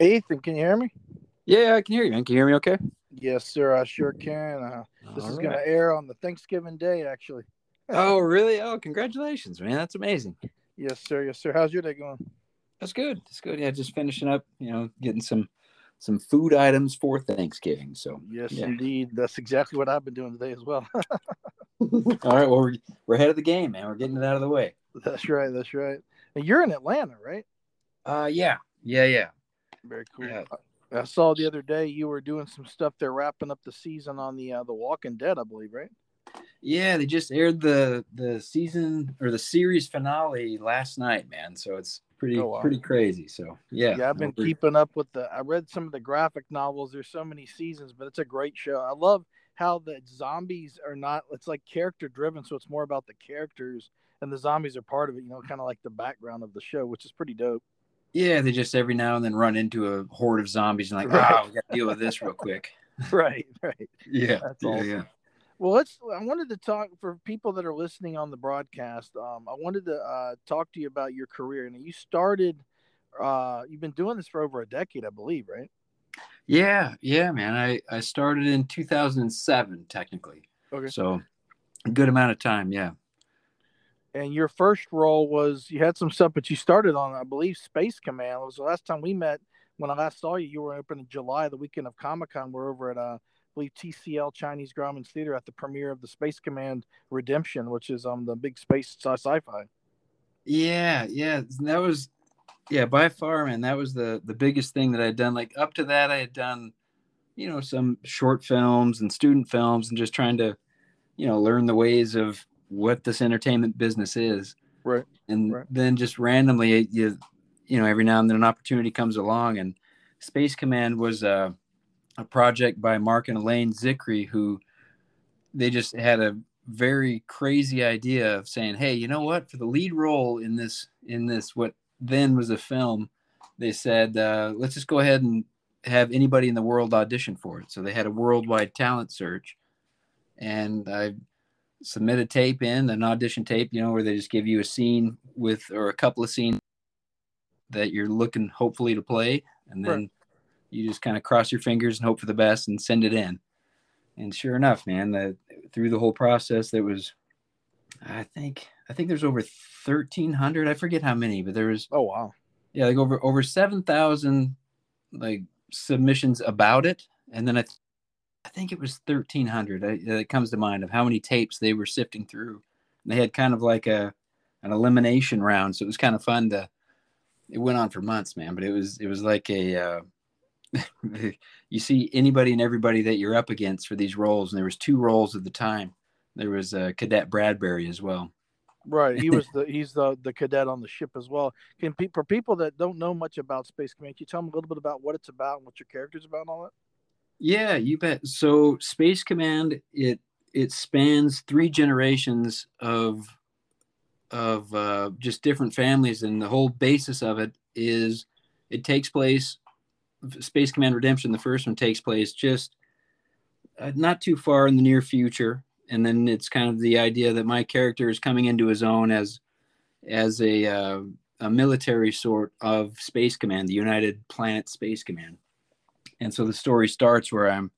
Ethan, can you hear me? Yeah, I can hear you, man. Can you hear me okay? Yes, sir. I sure can. Uh, this All is right. going to air on the Thanksgiving day, actually. Oh, really? Oh, congratulations, man. That's amazing. Yes, sir. Yes, sir. How's your day going? That's good. That's good. Yeah, just finishing up, you know, getting some some food items for Thanksgiving. So, Yes, Yeah. indeed. That's exactly what I've been doing today as well. all right. Well, we're, we're ahead of the game, man. We're getting it out of the way. that's right. That's right. And you're in Atlanta, right? Uh, yeah, yeah, yeah. Very cool. Yeah. I saw the other day you were doing some stuff. They're wrapping up the season on the uh, the Walking Dead, I believe, right? Yeah, they just aired the the season or the series finale last night, man. So it's pretty Oh, wow. pretty crazy. So yeah, Yeah, I've been we're- keeping up with the. I read some of the graphic novels. There's so many seasons, but it's a great show. I love how the zombies are not. It's like character driven, so it's more about the characters, and the zombies are part of it. You know, kind of like the background of the show, which is pretty dope. Yeah, they just every now and then run into a horde of zombies and like, Right. oh, we got to deal with this real quick. right, right. Yeah, That's yeah, awesome. yeah. Well, let's. I wanted to talk for people that are listening on the broadcast. Um, I wanted to uh, talk to you about your career. And you started. Uh, you've been doing this for over a decade, I believe, right? Yeah, yeah, man. I I started in 2007 technically. Okay. So a good amount of time, yeah. And your first role was you had some stuff, but you started on, I believe, Space Command. It was the last time we met. When I last saw you, you were open in July, the weekend of Comic Con. We're over at, uh, I believe, TCL Chinese Grauman's Theater at the premiere of the Space Command Redemption, which is um the big space sci- sci-fi. Yeah, yeah. That was yeah, by far, man, that was the the biggest thing that I'd done. Like up to that I had done, you know, some short films and student films and just trying to, you know, learn the ways of what this entertainment business is. Right. And Right. then just randomly you you know, every now and then an opportunity comes along and Space Command was a a project by Mark and Elaine Zicree who they just had a very crazy idea of saying, "Hey, you know what? For the lead role in this in this what then was a film, they said, uh, let's just go ahead and have anybody in the world audition for it." So they had a worldwide talent search, and I submitted tape in an audition tape, you know, where they just give you a scene with or a couple of scenes that you're looking hopefully to play, and then Right. you just kind of cross your fingers and hope for the best and send it in. And sure enough, man, that through the whole process, there was, I think, I think there's over 1,300. I forget how many, but there was, Oh wow! yeah, like over over 7,000 like submissions about it, and then I, th- I think it was 1,300. I, that comes to mind of how many tapes they were sifting through. And they had kind of like a an elimination round, so it was kind of fun to. It went on for months, man, but it was it was like a. Uh, you see anybody and everybody that you're up against for these roles, and there was two roles at the time. There was uh, Cadet Bradbury as well. Right, he was the he's the the cadet on the ship as well. Can pe- for people that don't know much about Space Command, can you tell them a little bit about what it's about and what your character's about and all that? Yeah, you bet. So Space Command it it spans three generations of of uh, just different families, and the whole basis of it is it takes place. Space Command Redemption, the first one takes place just uh, not too far in the near future, and then it's kind of the idea that my character is coming into his own as as a uh, a military sort of Space Command, the United Planet Space Command. And so the story starts where I'm,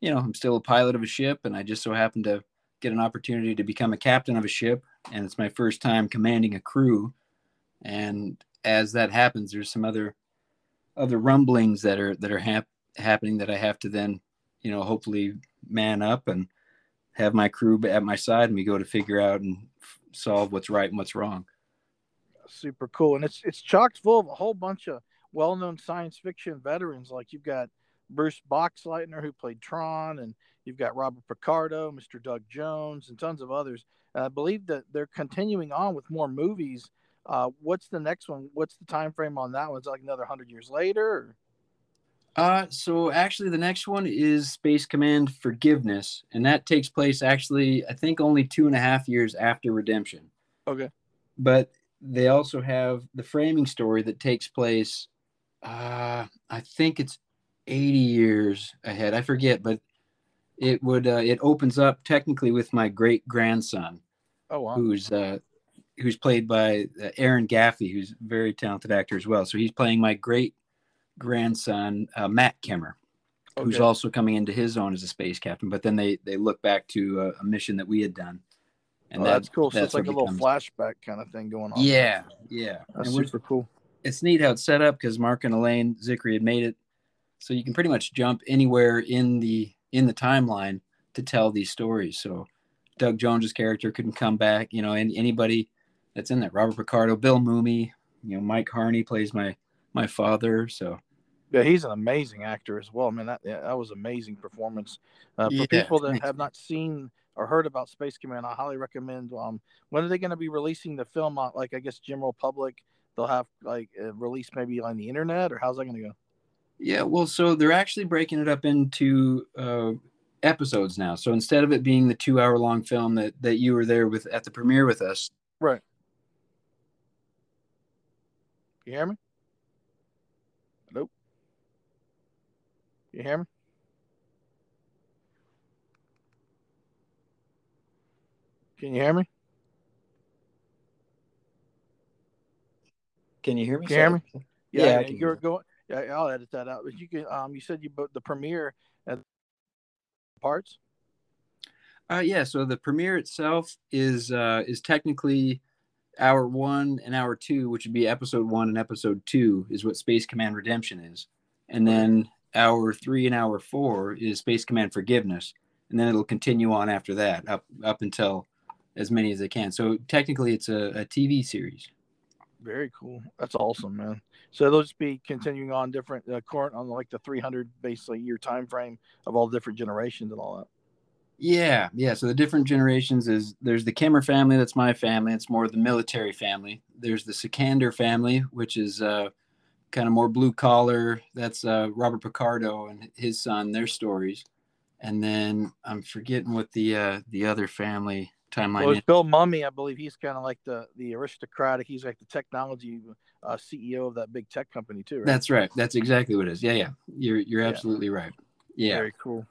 you know, I'm still a pilot of a ship, and I just so happen to get an opportunity to become a captain of a ship, and it's my first time commanding a crew. And as that happens, there's some other other rumblings that are that are hap- happening that I have to then, you know, hopefully man up and have my crew at my side, and we go to figure out and f- solve what's right and what's wrong. super cool and it's it's chocked full of a whole bunch of well-known science fiction veterans like you've got bruce boxleitner who played tron and you've got robert picardo mr doug jones and tons of others. Uh, i believe that they're continuing on with more movies. Uh, what's the next one? What's the time frame on that one? Is like another 100 years later or? Uh, so actually, the next one is Space Command Forgiveness, and that takes place actually, I think, only two and a half years after Redemption. okay. But they also have the framing story that takes place, uh, I think it's 80 years ahead. I forget, but it would uh, it opens up technically with my great grandson, oh wow who's uh, who's played by uh, Aaron Gaffey, who's a very talented actor as well. So he's playing my great grandson uh, Matt Kemmer, okay. who's also coming into his own as a space captain. But then they they look back to a, a mission that we had done. And oh, that, that's cool. So it's like a little flashback kind of thing going on. Yeah, yeah. That's and super cool. It's neat how it's set up because Mark and Elaine Zicree had made it so you can pretty much jump anywhere in the in the timeline to tell these stories. So Doug Jones's character couldn't come back. You know, and anybody that's in that, Robert Picardo, Bill Mumy, you know, Mike Harney plays my my father. So yeah, he's an amazing actor as well. I mean, that that was an amazing performance. Uh, for yeah, people that thanks. have not seen or heard about Space Command, I highly recommend. Um, when are they going to be releasing the film? Like, I guess general public, they'll have like release maybe on the internet, or how's that going to go? Yeah, well, so they're actually breaking it up into uh, episodes now. So instead of it being the two-hour-long film that that you were there with at the premiere with us, right? You hear me? Nope. You hear me? Can you hear me? Can you hear me? Can you hear me? Yeah, yeah you're going. Yeah, I'll edit that out. But you can. Um, you said you booked the premiere at parts. Uh, yeah. So the premiere itself is uh, is technically hour one and hour two, which would be episode one and episode two, is what Space Command Redemption is, and then hour three and hour four is Space Command Forgiveness, and then it'll continue on after that up up until as many as they can. So technically, it's a, a TV series. Very cool. That's awesome, man. So they'll just be continuing on different uh, current on like the 300 basically year time frame of all different generations and all that. Yeah, yeah. So the different generations is there's the Kemmer family, that's my family. It's more the military family. There's the Sikander family, which is uh, kind of more blue collar. That's uh, Robert Picardo and his son, their stories. And then I'm forgetting what the uh, the other family timeline. Well, Bill Mumy, I believe he's kind of like the the aristocratic. He's like the technology uh, CEO of that big tech company too. Right? That's right. That's exactly what it is. Yeah, yeah. You're you're absolutely yeah. right. Yeah. Very cool.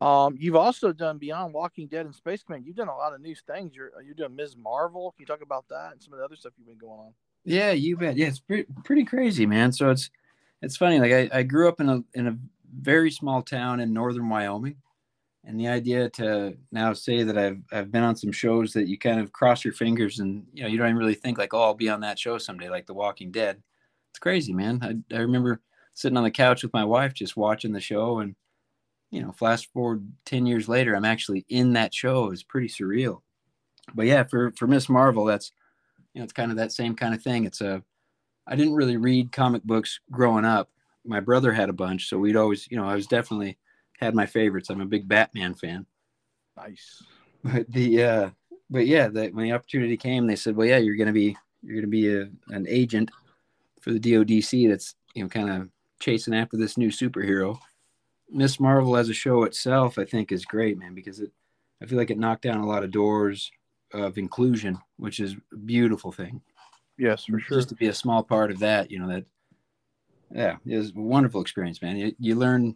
Um, you've also done Beyond Walking Dead and Space Command. You've done a lot of new things. You're you're doing Ms. Marvel. Can you talk about that and some of the other stuff you've been going on? Yeah, you bet. Yeah, it's pretty pretty crazy, man. So it's it's funny. Like I, I grew up in a in a very small town in northern Wyoming, and the idea to now say that I've I've been on some shows that you kind of cross your fingers and you know you don't even really think like oh I'll be on that show someday like The Walking Dead. It's crazy, man. I I remember sitting on the couch with my wife just watching the show and you know flash forward 10 years later I'm actually in that show. It's pretty surreal. But yeah, for for Miss Marvel that's you know it's kind of that same kind of thing. It's a I didn't really read comic books growing up. My brother had a bunch, so we'd always, you know, I was definitely had my favorites. I'm a big Batman fan. Nice. But the uh but yeah, the, when the opportunity came, they said, "Well, yeah, you're going to be you're going to be a, an agent for the DODC that's, you know, kind of chasing after this new superhero." Miss Marvel as a show itself, I think is great, man, because it I feel like it knocked down a lot of doors of inclusion, which is a beautiful thing. Yes, for sure. Just to be a small part of that, you know, that yeah, it was a wonderful experience, man. You, you learn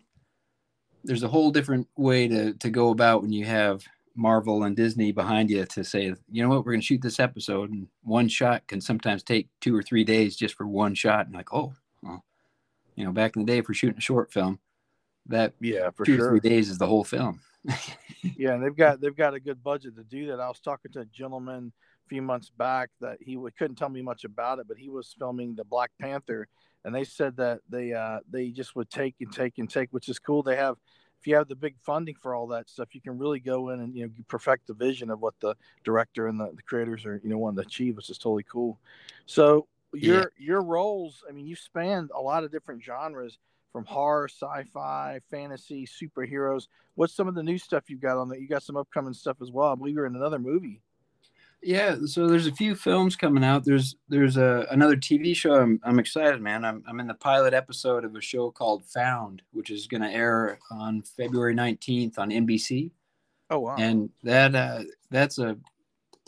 there's a whole different way to to go about when you have Marvel and Disney behind you to say, you know what, we're going to shoot this episode, and one shot can sometimes take two or three days just for one shot. And like, oh, well, you know, back in the day, for shooting a short film, that yeah, for two sure. or three days is the whole film. yeah, and they've got they've got a good budget to do that. I was talking to a gentleman few months back that he couldn't tell me much about it, but he was filming the Black Panther, and they said that they uh, they just would take and take and take, which is cool. They have if you have the big funding for all that stuff, you can really go in and you know perfect the vision of what the director and the, the creators are you know wanting to achieve, which is totally cool. So your yeah. your roles, I mean, you spanned a lot of different genres from horror, sci-fi, fantasy, superheroes. What's some of the new stuff you've got on that? You got some upcoming stuff as well. I believe you're in another movie. Yeah, so there's a few films coming out. There's there's a another TV show. I'm I'm excited, man. I'm I'm in the pilot episode of a show called Found, which is going to air on February 19th on NBC. Oh wow! And that uh, that's a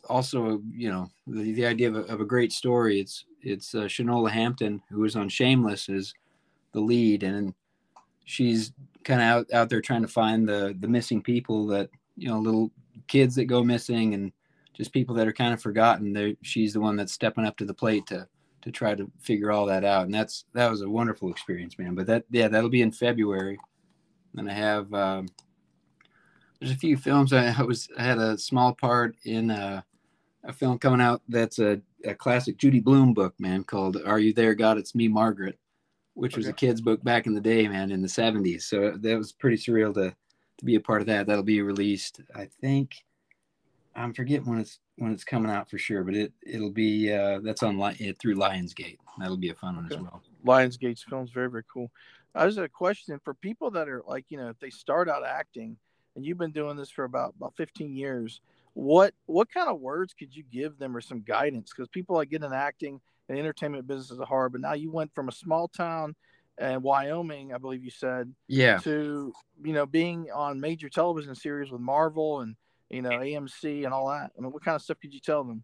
also a, you know the, the idea of a, of a great story. It's it's uh, Shanola Hampton who was on Shameless is the lead, and she's kind of out out there trying to find the the missing people that you know little kids that go missing and just people that are kind of forgotten. They she's the one that's stepping up to the plate to to try to figure all that out, and that's that was a wonderful experience, man. But that yeah, that'll be in February. And I have um, there's a few films. I, I was I had a small part in a, a film coming out that's a, a, classic Judy Blume book, man, called "Are You There, God? It's Me, Margaret," which okay. was a kid's book back in the day, man, in the '70s. So that was pretty surreal to to be a part of that. That'll be released, I think. I'm forgetting when it's when it's coming out for sure, but it it'll be uh, that's on it through Lionsgate. That'll be a fun one okay. as well. Lionsgate's film's very very cool. I was a question for people that are like you know if they start out acting and you've been doing this for about about 15 years what what kind of words could you give them or some guidance because people like get in acting and entertainment business is hard but now you went from a small town and wyoming i believe you said yeah to you know being on major television series with marvel and you know amc and all that i mean what kind of stuff could you tell them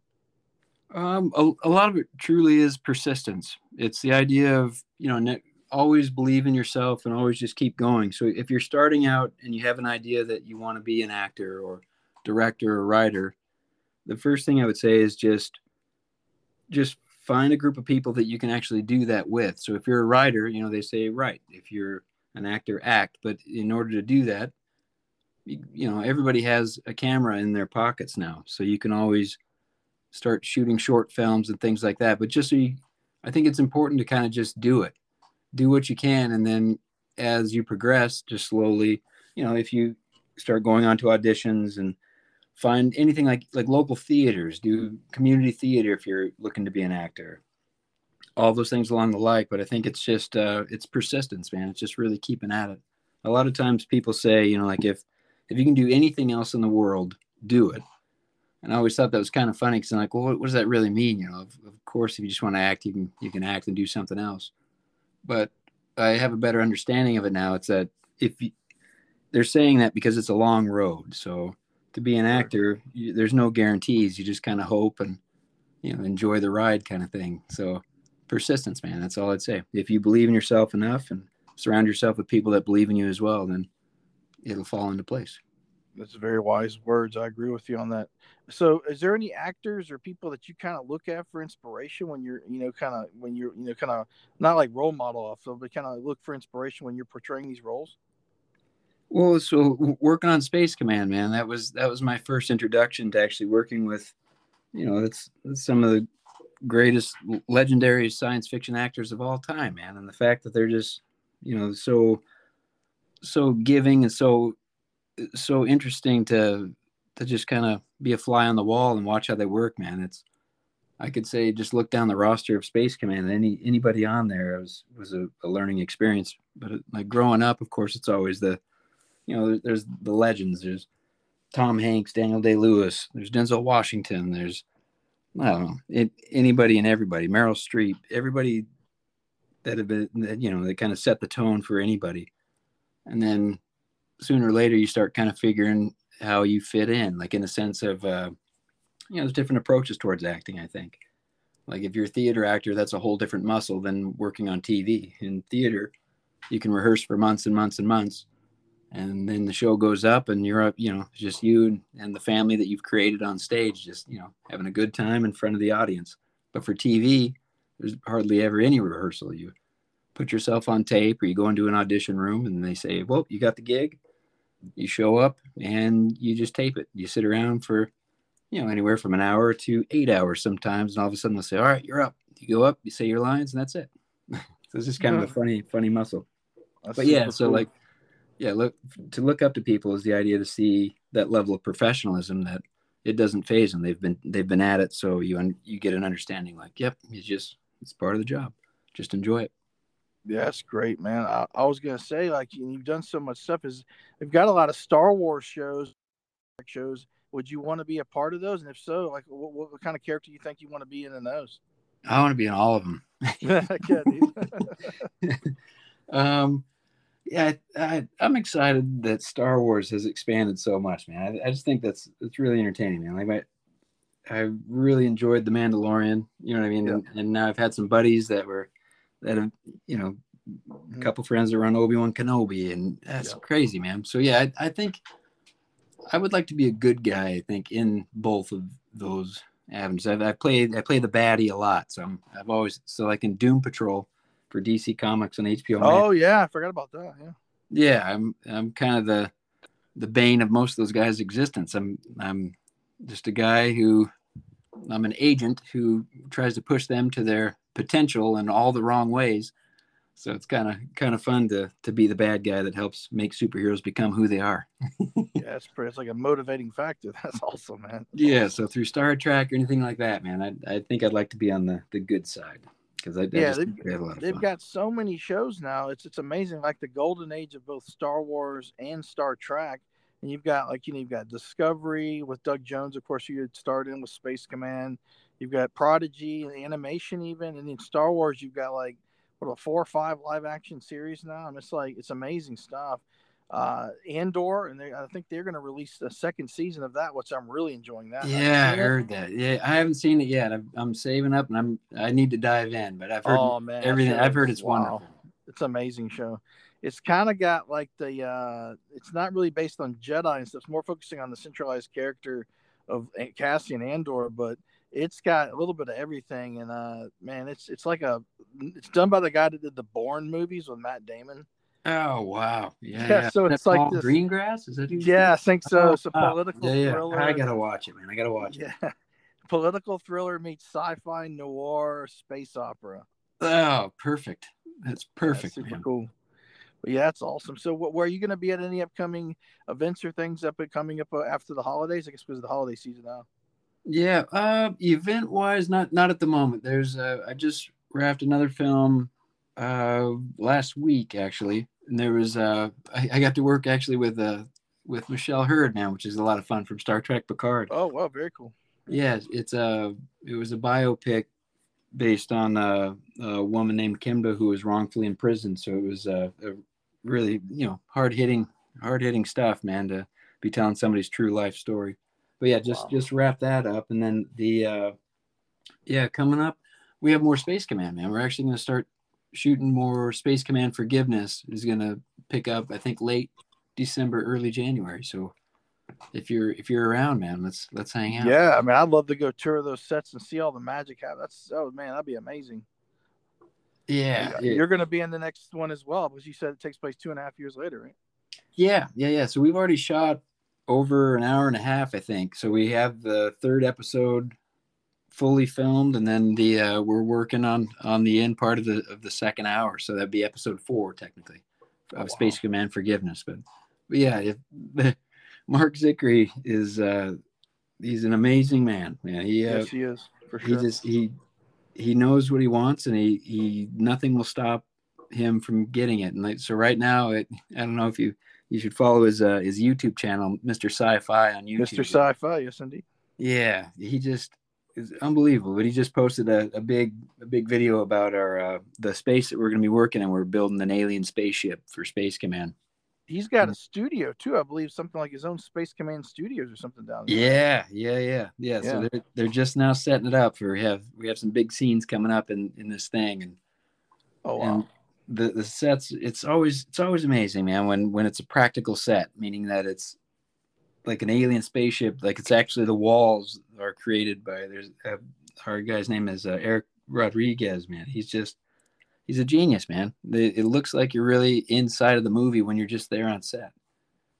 um, a, a lot of it truly is persistence. It's the idea of you know ne- always believe in yourself and always just keep going. So if you're starting out and you have an idea that you want to be an actor or director or writer, the first thing I would say is just just find a group of people that you can actually do that with. So if you're a writer, you know, they say write. If you're an actor, act. But in order to do that, you, know, everybody has a camera in their pockets now. So you can always start shooting short films and things like that. But just so you, I think it's important to kind of just do it do what you can and then as you progress just slowly you know if you start going on to auditions and find anything like like local theaters do community theater if you're looking to be an actor all those things along the like but i think it's just uh it's persistence man it's just really keeping at it a lot of times people say you know like if if you can do anything else in the world do it and i always thought that was kind of funny because i'm like well what, what, does that really mean you know of, of course if you just want to act you can you can act and do something else but I have a better understanding of it now. It's that if you, they're saying that because it's a long road. So to be an actor, you, there's no guarantees. You just kind of hope and you know enjoy the ride, kind of thing. So persistence, man. That's all I'd say. If you believe in yourself enough and surround yourself with people that believe in you as well, then it'll fall into place. That's very wise words. I agree with you on that. So, is there any actors or people that you kind of look at for inspiration when you're, you know, kind of when you're, you know, kind of not like role model off of, but kind of look for inspiration when you're portraying these roles? Well, so working on Space Command, man, that was that was my first introduction to actually working with, you know, that's, that's some of the greatest legendary science fiction actors of all time, man, and the fact that they're just, you know, so so giving and so so interesting to to just kind of be a fly on the wall and watch how they work, man. It's I could say just look down the roster of Space Command. Any anybody on there was was a, a learning experience. But it, like growing up, of course, it's always the you know there's the legends. There's Tom Hanks, Daniel Day Lewis. There's Denzel Washington. There's I don't know it, anybody and everybody. Meryl Streep. Everybody that have been that, you know they kind of set the tone for anybody. And then sooner or later you start kind of figuring how you fit in, like in a sense of, uh, you know, there's different approaches towards acting. I think, like if you're a theater actor, that's a whole different muscle than working on TV. In theater, you can rehearse for months and months and months, and then the show goes up, and you're up. You know, just you and the family that you've created on stage, just you know, having a good time in front of the audience. But for TV, there's hardly ever any rehearsal. You put yourself on tape, or you go into an audition room, and they say, "Well, you got the gig." you show up and you just tape it. You sit around for, you know, anywhere from an hour to eight hours sometimes, and all of a sudden they'll say, "All right, you're up." You go up, you say your lines, and that's it. so it's just kind of a funny, funny muscle. That's but yeah, so cool. like, yeah, look to look up to people is the idea to see that level of professionalism that it doesn't phase them. They've been they've been at it, so you un, you get an understanding. Like, yep, it's just it's part of the job. Just enjoy it. Yeah, that's great, man. I, I was gonna say, like, you've done so much stuff. Is they've got a lot of Star Wars shows, shows. Would you want to be a part of those? And if so, like, what, what kind of character do you think you want to be in in those? I want to be in all of them. um, yeah, I, am excited that Star Wars has expanded so much, man. I, I just think that's it's really entertaining, man. Like, my, I really enjoyed the Mandalorian. You know what I mean? Yeah. And, and now I've had some buddies that were that have you know a mm-hmm. couple friends that run Obi Wan Kenobi, and that's yeah. crazy, man. So yeah, I, I, think I would like to be a good guy. I think in both of those avenues. I've, I've played I play the baddie a lot, so I'm, I've always so like in Doom Patrol for DC Comics on HBO. Oh Max. yeah, I forgot about that. Yeah. Yeah, I'm I'm kind of the the bane of most of those guys' existence. I'm I'm just a guy who I'm an agent who tries to push them to their potential in all the wrong ways. So it's kind of kind of fun to to be the bad guy that helps make superheroes become who they are. yeah, it's pretty. It's like a motivating factor. That's awesome, man. That's yeah. Awesome. So through Star Trek or anything like that, man, I I think I'd like to be on the the good side because I, yeah I they've, they they've got so many shows now. It's it's amazing. Like the golden age of both Star Wars and Star Trek. And you've got like you know you've got Discovery with Doug Jones. Of course, you had started in with Space Command. You've got Prodigy, animation even, and then Star Wars. You've got like what a four or five live action series now. And it's like it's amazing stuff. Uh, Andor, and they, I think they're going to release the second season of that, which I'm really enjoying. That. Yeah, I heard that. Yeah, I haven't seen it yet. I'm, I'm saving up, and I'm I need to dive in. But I've heard oh, man, everything. I've heard it's wow. wonderful. It's an amazing show. It's kind of got like the. uh It's not really based on Jedi and stuff. It's more focusing on the centralized character of Cassian Andor, but it's got a little bit of everything and uh man it's it's like a it's done by the guy that did the Bourne movies with Matt Damon. Oh wow. Yeah. yeah so it's like this, Greengrass, is that Yeah, I think so. It's a oh, political yeah, yeah. thriller. I gotta watch it, man. I gotta watch yeah. it. Political thriller meets sci-fi noir space opera. Oh, perfect. That's perfect. Yeah, super man. cool. But yeah, that's awesome. So, what, where are you going to be at any upcoming events or things up coming up after the holidays? I guess because the holiday season now. Yeah, uh, event wise, not not at the moment. There's uh, I just wrapped another film uh last week actually, and there was uh I, I got to work actually with uh with Michelle Hurd now, which is a lot of fun from Star Trek Picard. Oh wow, very cool. Yeah, it's a it was a biopic based on a, a woman named Kimba who was wrongfully imprisoned. So it was a, a really you know hard hitting hard hitting stuff, man, to be telling somebody's true life story but yeah, just wow. just wrap that up, and then the uh, yeah coming up, we have more Space Command, man. We're actually going to start shooting more Space Command Forgiveness is going to pick up, I think, late December, early January. So if you're if you're around, man, let's let's hang out. Yeah, I mean, I'd love to go tour those sets and see all the magic. Have that's oh man, that'd be amazing. Yeah, you're going to be in the next one as well, because you said it takes place two and a half years later, right? Yeah, yeah, yeah. So we've already shot over an hour and a half, I think. So we have the third episode fully filmed, and then the uh, we're working on on the end part of the of the second hour. So that'd be episode four, technically, of wow. Space Command Forgiveness. But, but yeah, if, Marc Zicree is uh, he's an amazing man. Yeah, he uh, yes, he is for sure. He just he he knows what he wants, and he he nothing will stop him from getting it. And like, so right now, it I don't know if you you should follow his uh, his YouTube channel, Mr. Sci-Fi on YouTube. Mr. Sci-Fi, yes indeed. Yeah, he just is unbelievable. But he just posted a, a big a big video about our uh, the space that we're going to be working in. We're building an alien spaceship for Space Command. He's got a studio too, I believe, something like his own Space Command studios or something down there. Yeah, yeah, yeah, yeah. yeah. So they're they're just now setting it up for we have we have some big scenes coming up in in this thing and oh wow. And the the sets it's always it's always amazing man when when it's a practical set meaning that it's like an alien spaceship like it's actually the walls are created by there's uh, our guy's name is uh, eric rodriguez man. He's just he's a genius man. It, it looks like you're really inside of the movie when you're just there on set.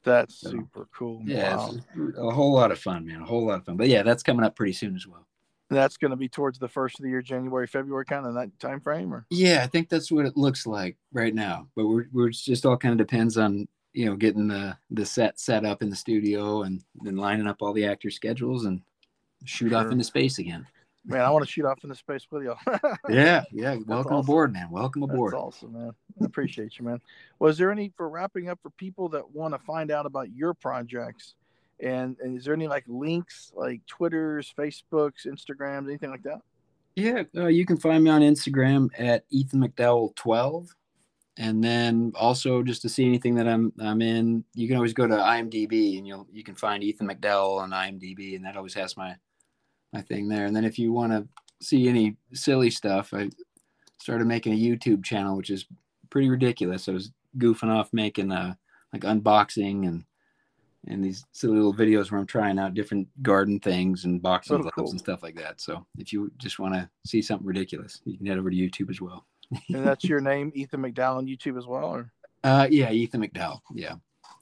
That's so, super cool. yeah wow. a whole lot of fun man a whole lot of fun. But yeah that's coming up pretty soon as well that's going to be towards the first of the year, January, February, kind of that time frame, or yeah, I think that's what it looks like right now. But we're we're just all kind of depends on you know getting the the set set up in the studio and then lining up all the actor schedules and shoot sure. off into space again. Man, I want to shoot off into space with you. yeah, yeah. Welcome aboard, man. Welcome aboard. That's awesome, man. I appreciate you, man. Was there any for wrapping up for people that want to find out about your projects? And, and is there any like links, like Twitters, Facebooks, Instagrams, anything like that? Yeah, uh, you can find me on Instagram at Ethan McDowell twelve, and then also just to see anything that I'm I'm in, you can always go to IMDb and you'll you can find Ethan McDowell on IMDb, and that always has my my thing there. And then if you want to see any silly stuff, I started making a YouTube channel, which is pretty ridiculous. I was goofing off making uh like unboxing and and these silly little videos where I'm trying out different garden things and boxing Oh, gloves cool. and stuff like that. So if you just want to see something ridiculous, you can head over to YouTube as well. And that's your name, Ethan McDowell on YouTube as well, or Uh, yeah, Ethan McDowell. Yeah.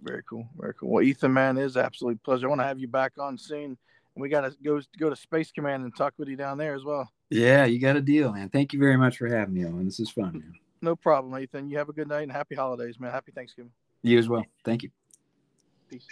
very cool, very cool. Well, Ethan, man, is absolute pleasure. I want to have you back on soon. And we got to go go to Space Command and talk with you down there as well. Yeah, you got a deal, man. Thank you very much for having me on. This is fun, man. No problem, Ethan. You have a good night and happy holidays, man. Happy Thanksgiving. You as well. Thank you. Peace.